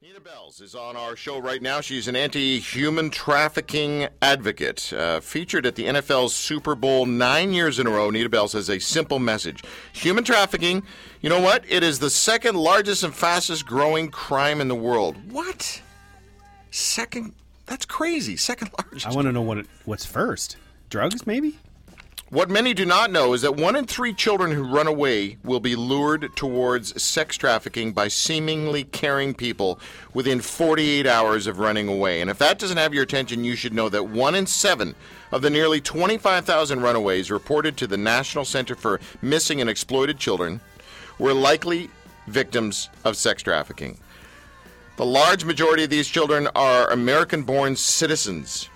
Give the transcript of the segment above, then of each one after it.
Nita Belles is on our show right now. She's an anti human trafficking advocate. Uh, featured at the NFL's Super Bowl nine years in a row, Nita Belles has a simple message. Human trafficking, you know what? It is the second largest and fastest growing crime in the world. What? Second? That's crazy. Second largest. I want to know what it, what's first. Drugs, maybe? What many do not know is that one in three children who run away will be lured towards sex trafficking by seemingly caring people within 48 hours of running away. And if that doesn't have your attention, you should know that one in seven of the nearly 25,000 runaways reported to the National Center for Missing and Exploited Children were likely victims of sex trafficking. The large majority of these children are American born citizens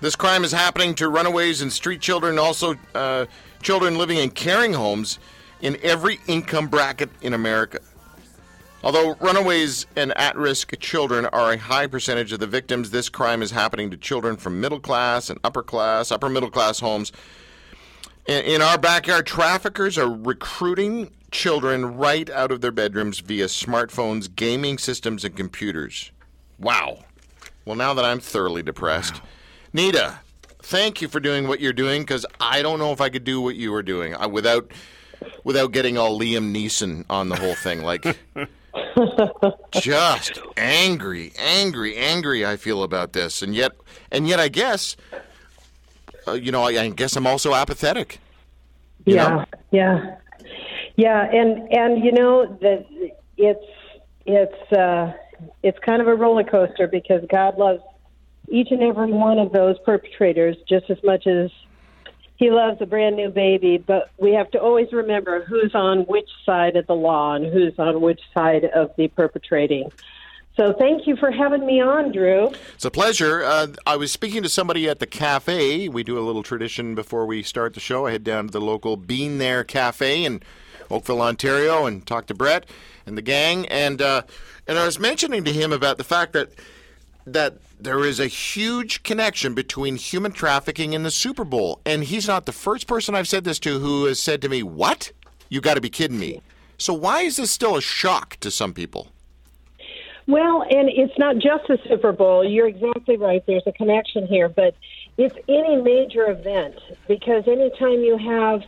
this crime is happening to runaways and street children, also uh, children living in caring homes in every income bracket in America. Although runaways and at risk children are a high percentage of the victims, this crime is happening to children from middle class and upper class, upper middle class homes. In, our backyard, traffickers are recruiting children right out of their bedrooms via smartphones, gaming systems, and computers. Wow. Well, now that I'm thoroughly depressed. Wow. Nita, thank you for doing what you're doing because I don't know if I could do what you were doing I, without without getting all Liam Neeson on the whole thing. Like, just angry, angry, angry. I feel about this, and yet, and yet, I guess, uh, you know, I, I, guess I'm also apathetic. Yeah, know? yeah, yeah, and and you know that it's it's uh, it's kind of a roller coaster because God loves each and every one of those perpetrators just as much as he loves a brand new baby, but we have to always remember who's on which side of the law and who's on which side of the perpetrating. So thank you for having me on, Drew. It's a pleasure. Uh, I was speaking to somebody at the cafe. We do a little tradition before we start the show. I head down to the local Bean There Cafe in Oakville, Ontario, and talk to Brett and the gang. And uh, and I was mentioning to him about the fact that that there is a huge connection between human trafficking and the Super Bowl. And he's not the first person I've said this to who has said to me, What? You got to be kidding me. So, why is this still a shock to some people? Well, and it's not just the Super Bowl. You're exactly right. There's a connection here, but it's any major event because anytime you have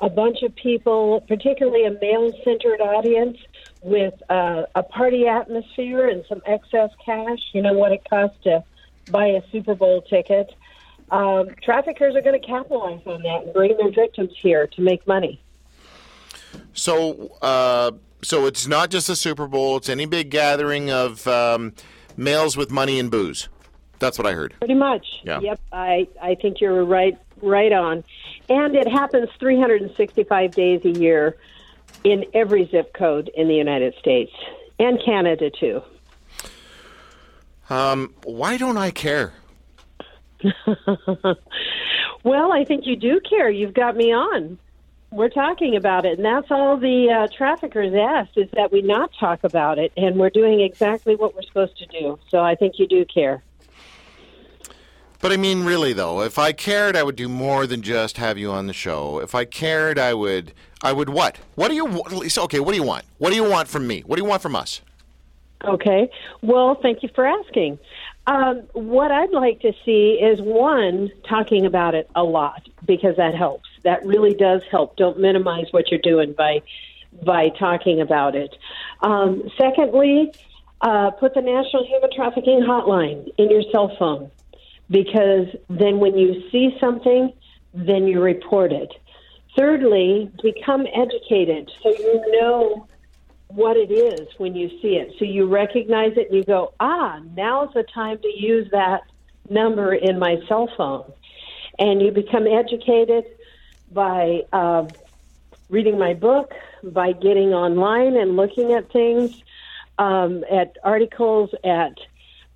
a bunch of people, particularly a male centered audience, with uh, a party atmosphere and some excess cash, you know what it costs to buy a Super Bowl ticket. Um, traffickers are going to capitalize on that and bring their victims here to make money. So, uh, so it's not just a Super Bowl; it's any big gathering of um, males with money and booze. That's what I heard. Pretty much. Yeah. Yep. I I think you're right right on, and it happens 365 days a year in every zip code in the United States and Canada too. Um, why don't I care? well, I think you do care. You've got me on. We're talking about it, and that's all the uh, traffickers asked is that we not talk about it, and we're doing exactly what we're supposed to do. So I think you do care. But I mean, really though, if I cared, I would do more than just have you on the show. If I cared, I would, I would what? What do you? So okay, what do you want? What do you want from me? What do you want from us? Okay. Well, thank you for asking. Um, what I'd like to see is one talking about it a lot because that helps. That really does help. Don't minimize what you're doing by by talking about it. Um, secondly, uh, put the National Human Trafficking Hotline in your cell phone because then when you see something, then you report it. Thirdly, become educated so you know what it is when you see it. So you recognize it and you go, ah, now's the time to use that number in my cell phone. And you become educated by uh, reading my book, by getting online and looking at things, um, at articles, at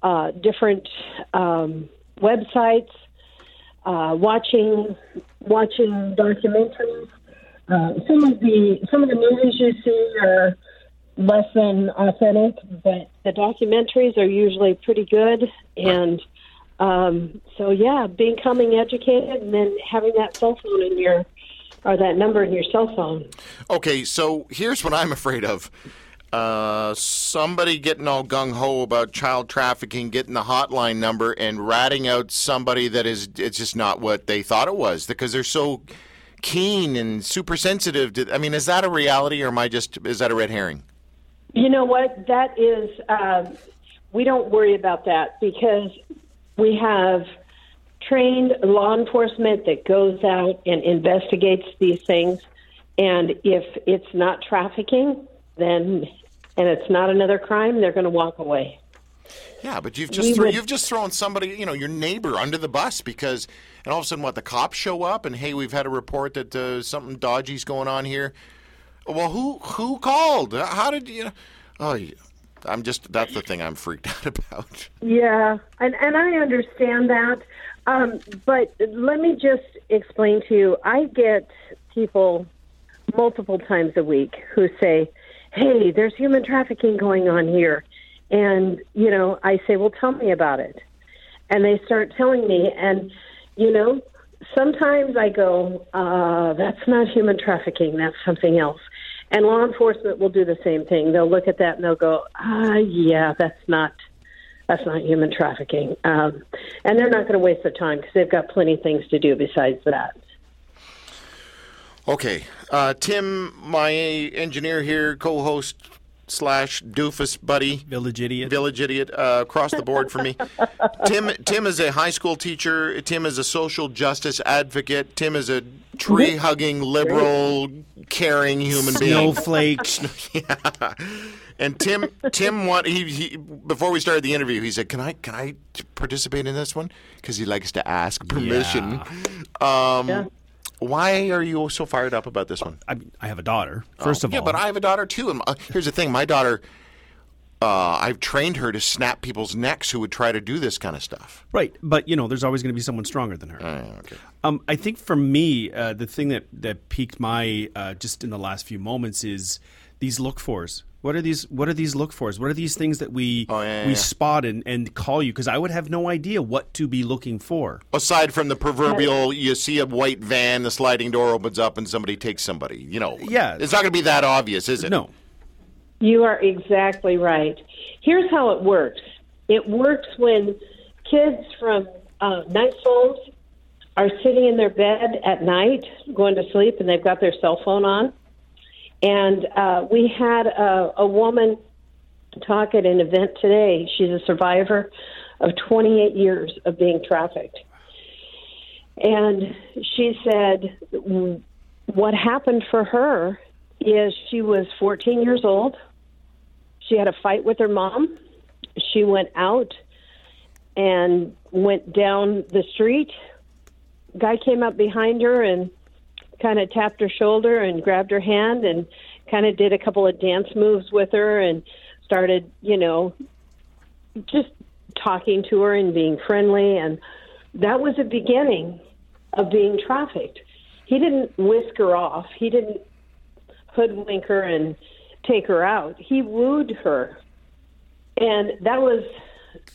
uh, different um, websites, uh, watching watching documentaries. Uh, some of the some of the movies you see are less than authentic, but the documentaries are usually pretty good. And um, so, yeah, becoming educated and then having that cell phone in your or that number in your cell phone. Okay, so here's what I'm afraid of. Uh, somebody getting all gung ho about child trafficking, getting the hotline number, and ratting out somebody that is it's just not what they thought it was because they're so keen and super sensitive. To, I mean, is that a reality, or am I just is that a red herring? You know what? That is, uh, we don't worry about that because we have trained law enforcement that goes out and investigates these things. And if it's not trafficking, then and it's not another crime, they're going to walk away. Yeah, but you've just would- you've just thrown somebody, you know, your neighbor under the bus because, and all of a sudden, what the cops show up and hey, we've had a report that uh, something dodgy's going on here. Well, who who called? How did you? Oh. I'm just that's the thing I'm freaked out about. Yeah, and and I understand that, um, but let me just explain to you. I get people multiple times a week who say, "Hey, there's human trafficking going on here," and you know, I say, "Well, tell me about it," and they start telling me, and you know, sometimes I go, uh, "That's not human trafficking. That's something else." And law enforcement will do the same thing. They'll look at that and they'll go, "Ah, yeah, that's not." That's not human trafficking. Um, and they're not going to waste their time because they've got plenty of things to do besides that. Okay, uh, Tim, my engineer here, co-host slash doofus buddy, Village idiot. village idiot uh, across the board for me. Tim Tim is a high school teacher. Tim is a social justice advocate. Tim is a tree hugging, liberal, caring human being. Snowflake. And Tim Tim want he, he before we started the interview, he said, "Can I can I participate in this one?" Because he likes to ask permission. Um, Yeah. Why are you so fired up about this one? I, I have a daughter. First of yeah, all, Yeah, but I have a daughter too. And uh, here's the thing: my daughter, uh, I've trained her to snap people's necks who would try to do this kind of stuff. right. But you know, there's always going to be someone stronger than her. Uh, okay. Um, I think for me, uh, the thing that that piqued my uh, just in the last few moments is these look fors. What are these? What are these look fors? What are these things that we Oh, yeah, yeah, we yeah. spot and, and call you? Because I would have no idea what to be looking for. Aside from the proverbial, you see a white van, the sliding door opens up, and somebody takes somebody. You know, Yeah. it's not going to be that obvious, is it? No, You are exactly right. Here's how it works it works when kids from uh, night schools are sitting in their bed at night going to sleep and they've got their cell phone on. And uh, we had a, a woman talk at an event today. She's a survivor of 28 years of being trafficked. And she said what happened for her is she was 14 years old. She had a fight with her mom. She went out and went down the street. Guy came up behind her and kind of tapped her shoulder and grabbed her hand and kind of did a couple of dance moves with her and started, you know, just talking to her and being friendly. And that was the beginning of being trafficked. He didn't whisk her off. He didn't hoodwink her and take her out. He wooed her. And that was,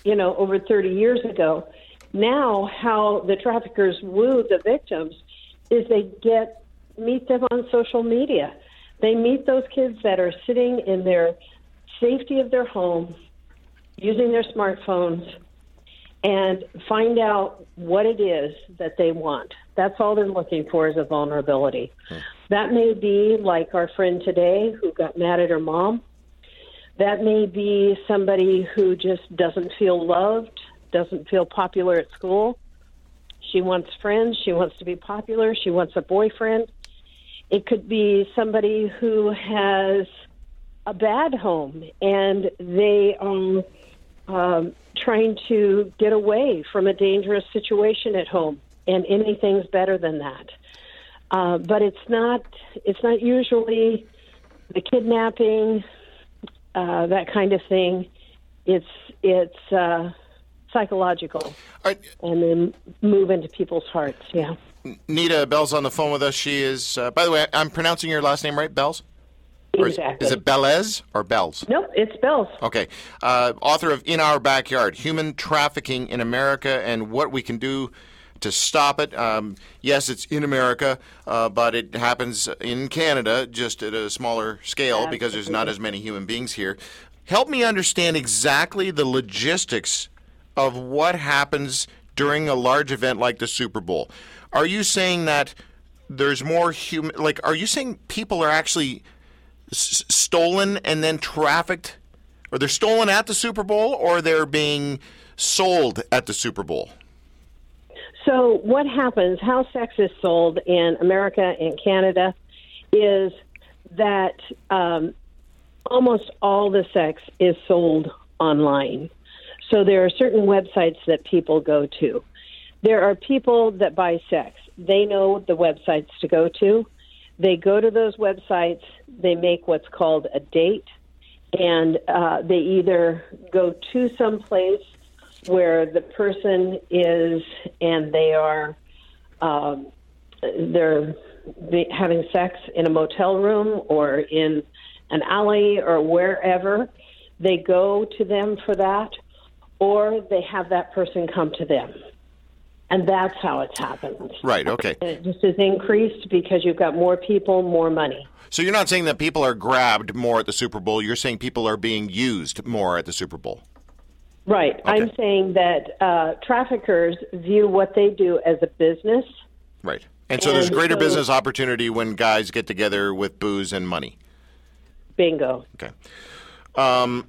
you know, over 30 years ago. Now, how the traffickers woo the victims is they get meet them on social media. They meet those kids that are sitting in their safety of their home, using their smartphones, and find out what it is that they want. That's all they're looking for is a vulnerability. Hmm. That may be like our friend today who got mad at her mom. That may be somebody who just doesn't feel loved, doesn't feel popular at school. She wants friends, she wants to be popular, she wants a boyfriend. It could be somebody who has a bad home and they are um, trying to get away from a dangerous situation at home, and anything's better than that. Uh, but it's not. It's not usually the kidnapping, uh, that kind of thing. It's it's uh, psychological, right, and then move into people's hearts. Yeah, Nita Belles on the phone with us. She is, uh, by the way, I'm pronouncing your last name right, Bells? Or is, exactly. is it Belez or Bells? Nope, it's Bells. Okay. Uh, author of In Our Backyard Human Trafficking in America and What We Can Do to stop it. Um, yes, it's in America, uh, but it happens in Canada just at a smaller scale because there's not as many human beings here. Help me understand exactly the logistics of what happens during a large event like the Super Bowl. Are you saying that there's more human? Like, are you saying people are actually s- stolen and then trafficked, or they're stolen at the Super Bowl, or they're being sold at the Super Bowl? So, what happens, how sex is sold in America and Canada, is that um, almost all the sex is sold online. So, there are certain websites that people go to. There are people that buy sex, they know the websites to go to. They go to those websites, they make what's called a date, and uh, they either go to some place where the person is and they are um, they're having sex in a motel room or in an alley or wherever they go to them for that or they have that person come to them and that's how it's happened Right. Okay. and it just has increased because you've got more people more money So you're not saying that people are grabbed more at the Super Bowl. You're saying people are being used more at the Super Bowl. right i'm saying that uh, traffickers view what they do as a business Right. And so there's greater so- business opportunity when guys get together with booze and money. bingo Okay. Um,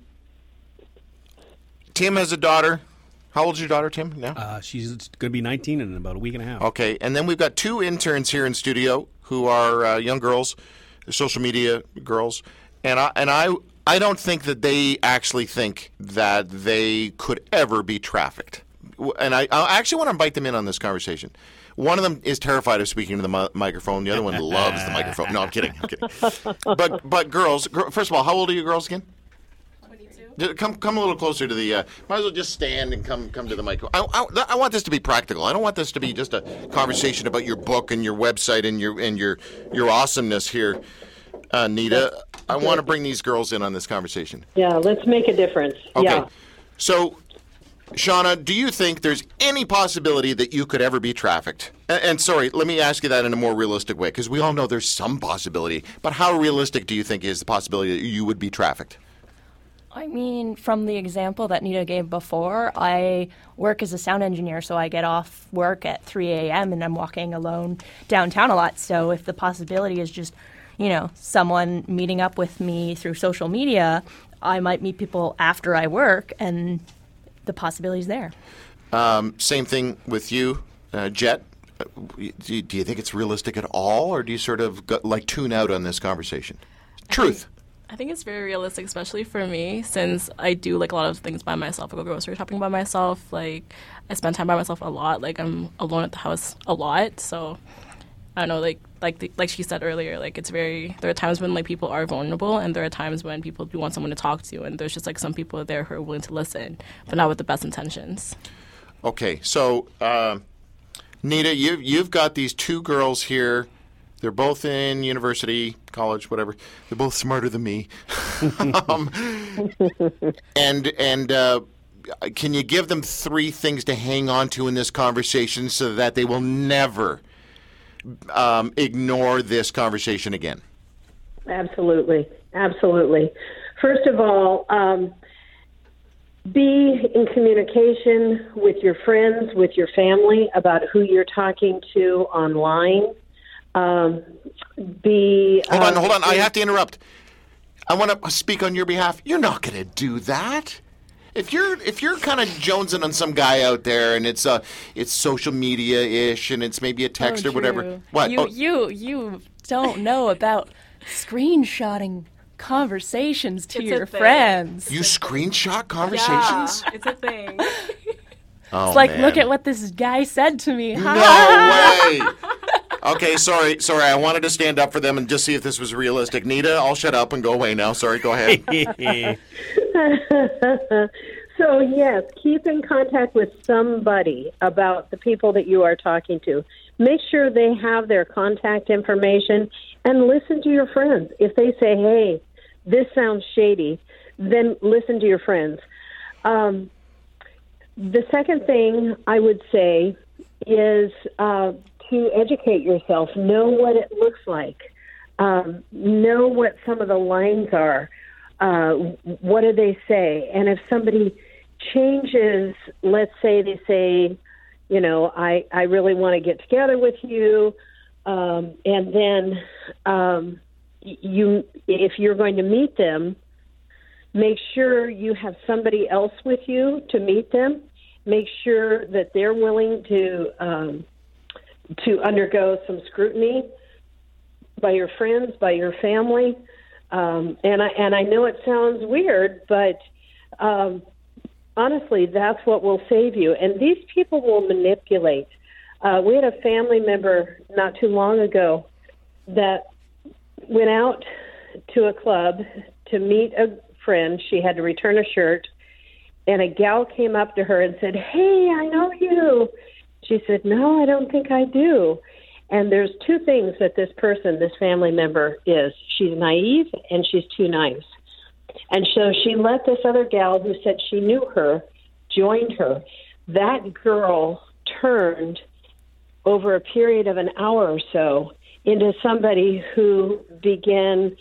Tim has a daughter. How old's your daughter, Tim? Now. Uh, she's going to be 19 in about a week and a half. Okay, and then we've got two interns here in studio who are uh, young girls, social media girls, and I and I I don't think that they actually think that they could ever be trafficked, and I, I actually want to invite them in on this conversation. One of them is terrified of speaking to the mi- microphone. The other one loves the microphone. No, I'm kidding. I'm kidding. But but girls, gr- first of all, how old are you girls again? Just Come, come a little closer to the. Uh, might as well just stand and come, come to the mic. I, I, I want this to be practical. I don't want this to be just a conversation about your book and your website and your and your your awesomeness here, uh, Nita. I want to bring these girls in on this conversation. yeah let's make a difference Okay. yeah So, Shauna, do you think there's any possibility that you could ever be trafficked? And, and sorry, let me ask you that in a more realistic way, because we all know there's some possibility. But how realistic do you think is the possibility that you would be trafficked? I mean, from the example that Nita gave before, I work as a sound engineer, so I get off work at 3 a.m. and I'm walking alone downtown a lot. So if the possibility is just, you know, someone meeting up with me through social media, I might meet people after I work, and the possibility's there. Um, same thing with you, uh, Jet. Uh, Do you, do you think it's realistic at all, or do you sort of go, like tune out on this conversation? Truth. I think it's very realistic, especially for me, since I do like a lot of things by myself. I go grocery shopping by myself. Like I spend time by myself a lot. Like I'm alone at the house a lot. So I don't know. Like like the, like she said earlier. Like it's very. There are times when like people are vulnerable, and there are times when people do want someone to talk to, and there's just like some people there who are willing to listen, but not with the best intentions. Okay, so uh, Nita, you you've got these two girls here. They're both in university, college, whatever. They're both smarter than me. um, and and uh, can you give them three things to hang on to in this conversation so that they will never um, ignore this conversation again? Absolutely, absolutely. First of all, um, be in communication with your friends, with your family about who you're talking to online. Um, be Hold on, uh, hold on. I have to interrupt. I want to speak on your behalf. You're not going to do that. If you're if you're kind of jonesing on some guy out there and it's uh it's social media ish and it's maybe a text or whatever. True. What? You Oh, you you don't know about screenshotting conversations to It's your friends. you screenshot conversations? it's a thing. Oh, It's like, man. look at what this guy said to me. No way. Okay, sorry, sorry. I wanted to stand up for them and just see if this was realistic. Nita, I'll shut up and go away now. Sorry, go ahead. So, yes, keep in contact with somebody about the people that you are talking to. Make sure they have their contact information and listen to your friends. If they say, hey, this sounds shady, then listen to your friends. Um, the second thing I would say is uh, to educate yourself, know what it looks like, um, know what some of the lines are. Uh, what do they say? And if somebody changes, let's say they say, you know, I, I really want to get together with you, um, and then um, you, if you're going to meet them, make sure you have somebody else with you to meet them. Make sure that they're willing to um, to undergo some scrutiny by your friends, by your family. Um, and I and I know it sounds weird, but um, honestly, that's what will save you. And these people will manipulate. Uh, we had a family member not too long ago that went out to a club to meet a friend. She had to return a shirt, and a gal came up to her and said, "Hey, I know you." She said, "No, I don't think I do." And there's two things that this person, this family member, is. She's naive and she's too nice. And so she let this other gal who said she knew her join her. That girl turned over a period of an hour or so into somebody who began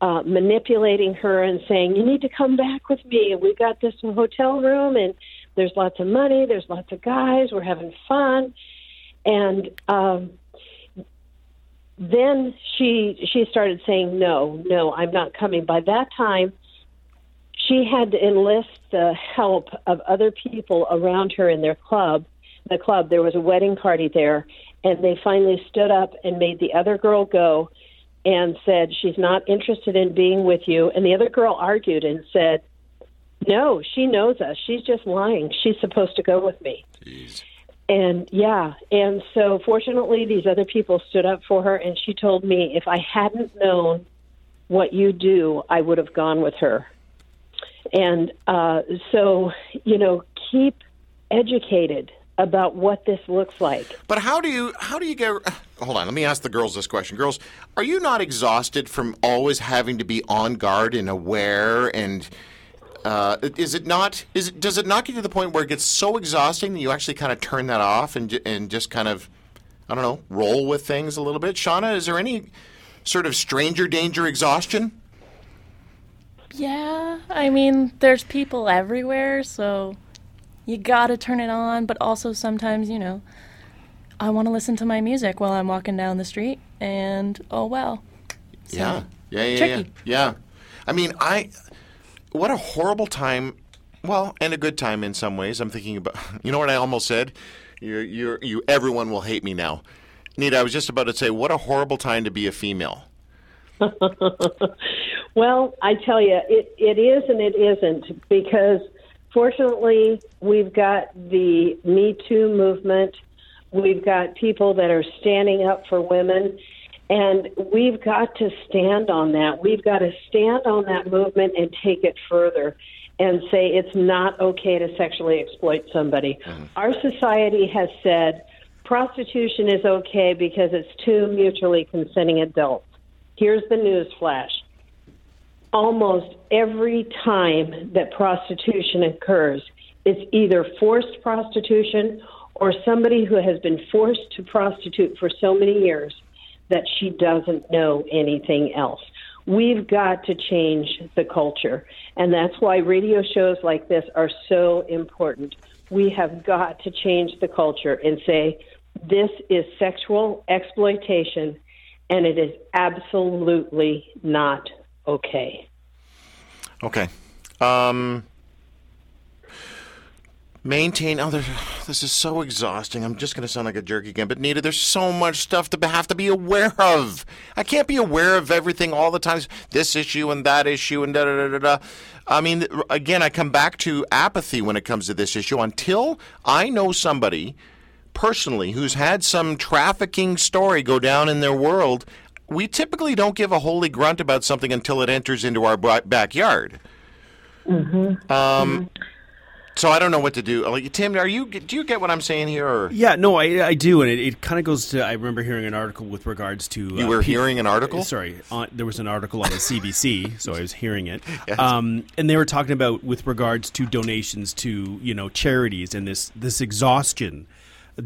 uh, manipulating her and saying, You need to come back with me. We got this hotel room and there's lots of money, there's lots of guys, we're having fun. And um, then she she started saying no no i'm not coming. By that time she had to enlist the help of other people around her in their club the club. There was a wedding party there and they finally stood up and made the other girl go and said she's not interested in being with you. And the other girl argued and said no she knows us she's just lying she's supposed to go with me Jeez. and yeah, and so fortunately, these other people stood up for her, and she told me if I hadn't known what you do, I would have gone with her. And uh, so, you know, keep educated about what this looks like. But how do you how do you get? Hold on, let me ask the girls this question. Girls, are you not exhausted from always having to be on guard and aware and? Uh, is it not? Is it, does it not get to the point where it gets so exhausting that you actually kind of turn that off and and just kind of, I don't know, roll with things a little bit? Shauna, is there any sort of stranger danger exhaustion? Yeah, I mean, there's people everywhere, so you gotta turn it on, but also sometimes, you know, I want to listen to my music while I'm walking down the street, and oh well. So, Yeah, yeah, yeah, yeah. Yeah, I mean, I. What a horrible time. Well, and a good time in some ways. I'm thinking about. You know what I almost said? You, you, you. Everyone will hate me now. Nita, I was just about to say, what a horrible time to be a female. Well, I tell you, it, it is and it isn't because fortunately we've got the Me Too movement. We've got people that are standing up for women, and we've got to stand on that. We've got to stand on that movement and take it further and say it's not okay to sexually exploit somebody. Mm-hmm. Our society has said prostitution is okay because it's two mutually consenting adults. Here's the news flash almost every time that prostitution occurs, it's either forced prostitution or somebody who has been forced to prostitute for so many years that she doesn't know anything else. We've got to change the culture, and that's why radio shows like this are so important. We have got to change the culture and say, this is sexual exploitation, and it is absolutely not okay. Okay. Um, maintain. Oh, this is so exhausting. I'm just going to sound like a jerk again. But Nita, there's so much stuff to have to be aware of. I can't be aware of everything all the time. This issue and that issue and da da da da da. I mean, again, I come back to apathy when it comes to this issue. Until I know somebody personally who's had some trafficking story go down in their world, we typically don't give a holy grunt about something until it enters into our ba- backyard. Um, so I don't know what to do. Like, Tim, are you? Do you get what I'm saying here? Or Yeah, no, I, I do, and it, it kind of goes to. I remember hearing an article with regards to. you uh, were hearing an article? Sorry, on, there was an article on the CBC, so I was hearing it, um, and they were talking about with regards to donations to you know charities and this this exhaustion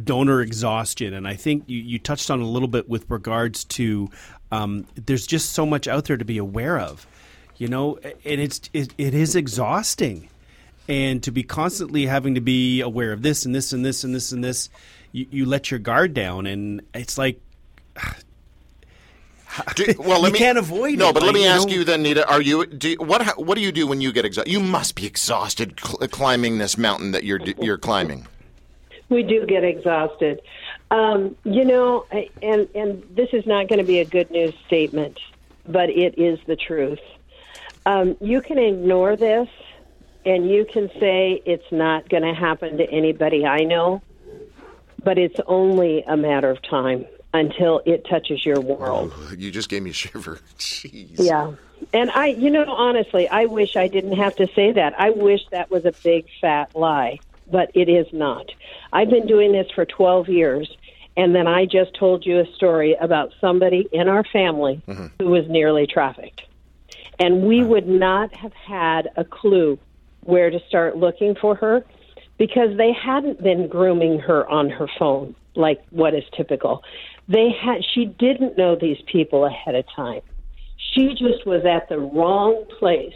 donor exhaustion, and I think you, you touched on a little bit with regards to um, there's just so much out there to be aware of, you know, and it's it, it is exhausting, and to be constantly having to be aware of this and this and this and this and this, you, you let your guard down, and it's like Do, well, let You me, can't avoid No, it, but let me you ask know- you then, Nita. Are you do you- what? What do you do when you get exhausted? You must be exhausted cl- climbing this mountain that you're you're climbing. We do get exhausted. Um, you know, and and this is not going to be a good news statement, but it is the truth. Um, you can ignore this, and you can say it's not going to happen to anybody I know, but it's only a matter of time until it touches your world. Oh, you just gave me a shiver. Jeez. Yeah. And I, you know, honestly, I wish I didn't have to say that. I wish that was a big fat lie, but it is not. I've been doing this for 12 years, and then I just told you a story about somebody in our family mm-hmm. who was nearly trafficked. And we would not have had a clue where to start looking for her because they hadn't been grooming her on her phone like what is typical. They had she didn't know these people ahead of time. She just was at the wrong place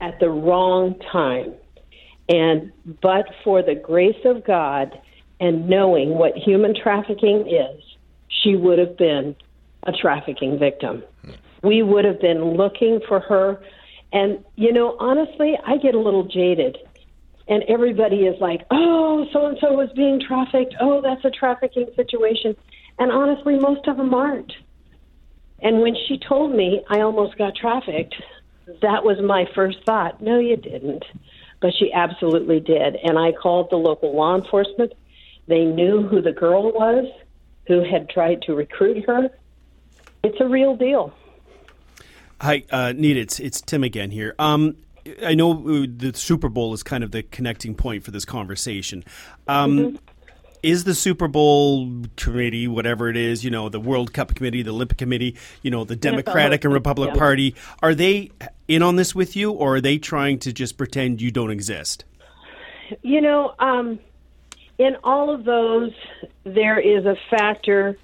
at the wrong time. And but for the grace of God and knowing what human trafficking is, she would have been a trafficking victim. We would have been looking for her. And, you know, honestly, I get a little jaded. And everybody is like, oh, so and so was being trafficked. Oh, that's a trafficking situation. And honestly, most of them aren't. And when she told me I almost got trafficked, that was my first thought. No, you didn't. But she absolutely did. And I called the local law enforcement. They knew who the girl was who had tried to recruit her. It's a real deal. Hi, uh, Nita. It's it's Tim again here. Um, I know uh, the Super Bowl is kind of the connecting point for this conversation. Um, Is the Super Bowl committee, whatever it is, you know, the World Cup committee, the Olympic committee, you know, the Democratic and Republican yeah. Party, are they in on this with you, or are they trying to just pretend you don't exist? You know, um, in all of those, there is a factor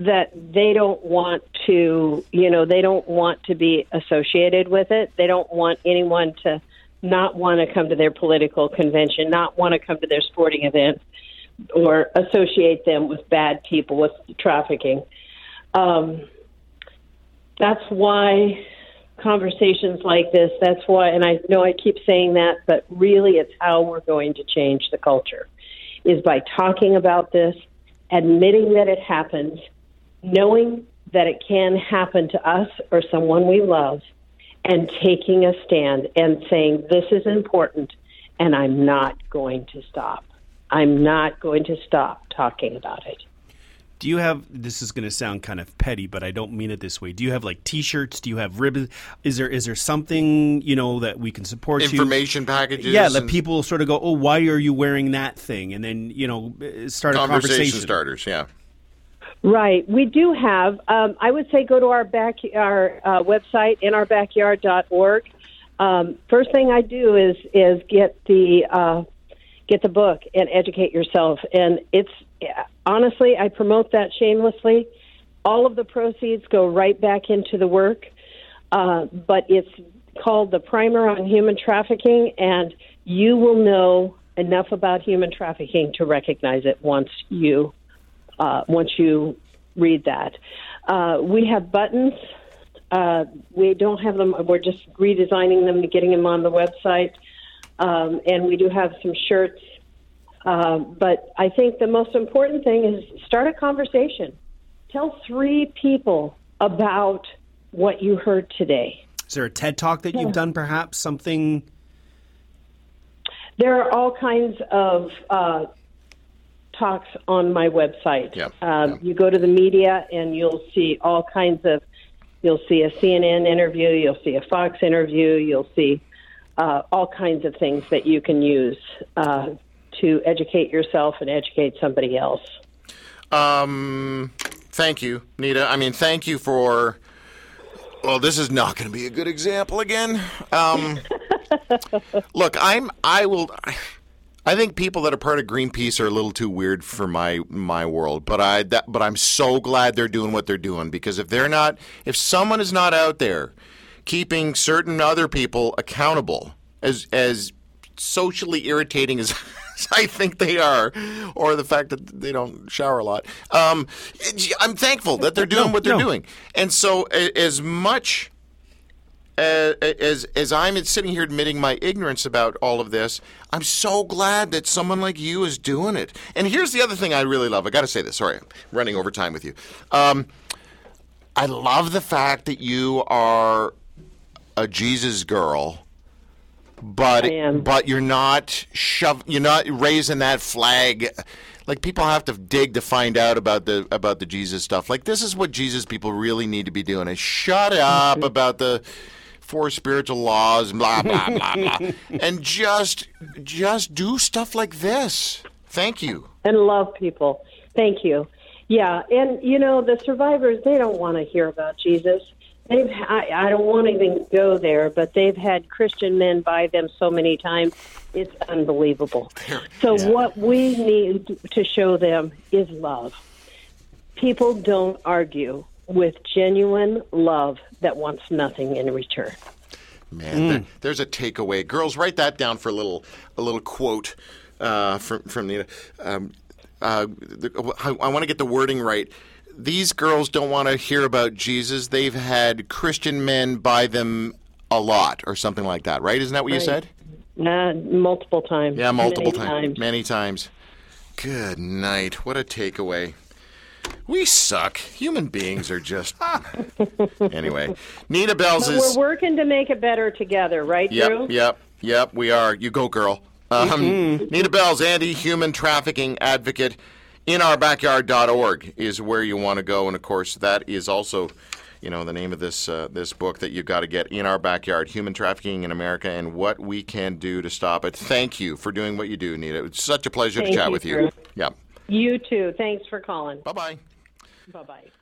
that they don't want to, you know, they don't want to be associated with it. They don't want anyone to not want to come to their political convention, not want to come to their sporting event, or associate them with bad people, with trafficking. Um, that's why conversations like this, that's why, and I know I keep saying that, but really it's how we're going to change the culture, is by talking about this, admitting that it happens, knowing that it can happen to us or someone we love, and taking a stand and saying, this is important, and I'm not going to stop. I'm not going to stop talking about it. Do you have this is going to sound kind of petty, but I don't mean it this way. Do you have like T-shirts? Do you have ribbons? Is there is there something you know that we can support you? Information packages. Yeah, let people sort of go, "Oh, why are you wearing that thing?" And then you know uh, start a conversation, conversation. starters. Yeah. Right. We do have. Um, I would say go to our back our uh, website inourBackyard.org. Um, first thing I do is is get the uh, get the book and educate yourself. And it's honestly, I promote that shamelessly. All of the proceeds go right back into the work, uh, but it's called the Primer on Human Trafficking, and you will know enough about human trafficking to recognize it once you uh, once you read that. Uh, we have buttons. Uh, we don't have them. We're just redesigning them and getting them on the website. Um, and we do have some shirts. Uh, but I think the most important thing is start a conversation. Tell three people about what you heard today. Is there a TED talk that you've done, perhaps something? There are all kinds of uh, talks on my website. Yeah, Um, yeah. You go to the media and you'll see all kinds of. You'll see a CNN interview. You'll see a Fox interview. You'll see uh, all kinds of things that you can use uh, to educate yourself and educate somebody else. Um, thank you, Nita. I mean, thank you for. Well, this is not going to be a good example again. Um, look, I'm. I will. I think people that are part of Greenpeace are a little too weird for my my world, but I that, but I'm so glad they're doing what they're doing because if they're not, if someone is not out there keeping certain other people accountable, as as socially irritating as I think they are, or the fact that they don't shower a lot, um, I'm thankful that they're doing No, what they're no. doing, and so as much as as I'm sitting here admitting my ignorance about all of this, I'm so glad that someone like you is doing it. And here's the other thing I really love. I got to say this. Sorry, I'm running over time with you. Um, I love the fact that you are a Jesus girl, but but you're not shove you're not raising that flag. Like people have to dig to find out about the about the Jesus stuff. Like this is what Jesus people really need to be doing. Is shut up about the four spiritual laws, blah blah blah blah, and just just do stuff like this. Thank you. and love people. Thank you. Yeah, and you know the survivors they don't want to hear about Jesus. They've I, I don't want to even go there, but they've had Christian men buy them so many times. It's unbelievable. So what we need to show them is love. People don't argue with genuine love that wants nothing in return. Man, there, there's a takeaway. Girls, write that down for a little a little quote uh, from from Nita. Um, uh, the, I, I want to get the wording right. These girls don't want to hear about Jesus. They've had Christian men buy them a lot, or something like that. Right? Isn't that what you said? Uh, multiple times. Yeah, multiple Many times. Many times. Good night. What a takeaway. We suck. Human beings are just. anyway, Nita Belles But is. we're working to make it better together, right, Drew? Yep, yep, yep. We are. You go, girl. Um, Nita Belles, anti-human trafficking advocate. InOurBackyard.org is where you want to go, and of course, that is also, you know, the name of this uh, this book that you've got to get in our backyard: human trafficking in America and what we can do to stop it. Thank you for doing what you do, Nita. It's such a pleasure to chat you, with you. Drew. Yeah. You too. Thanks for calling. Bye bye. Bye bye.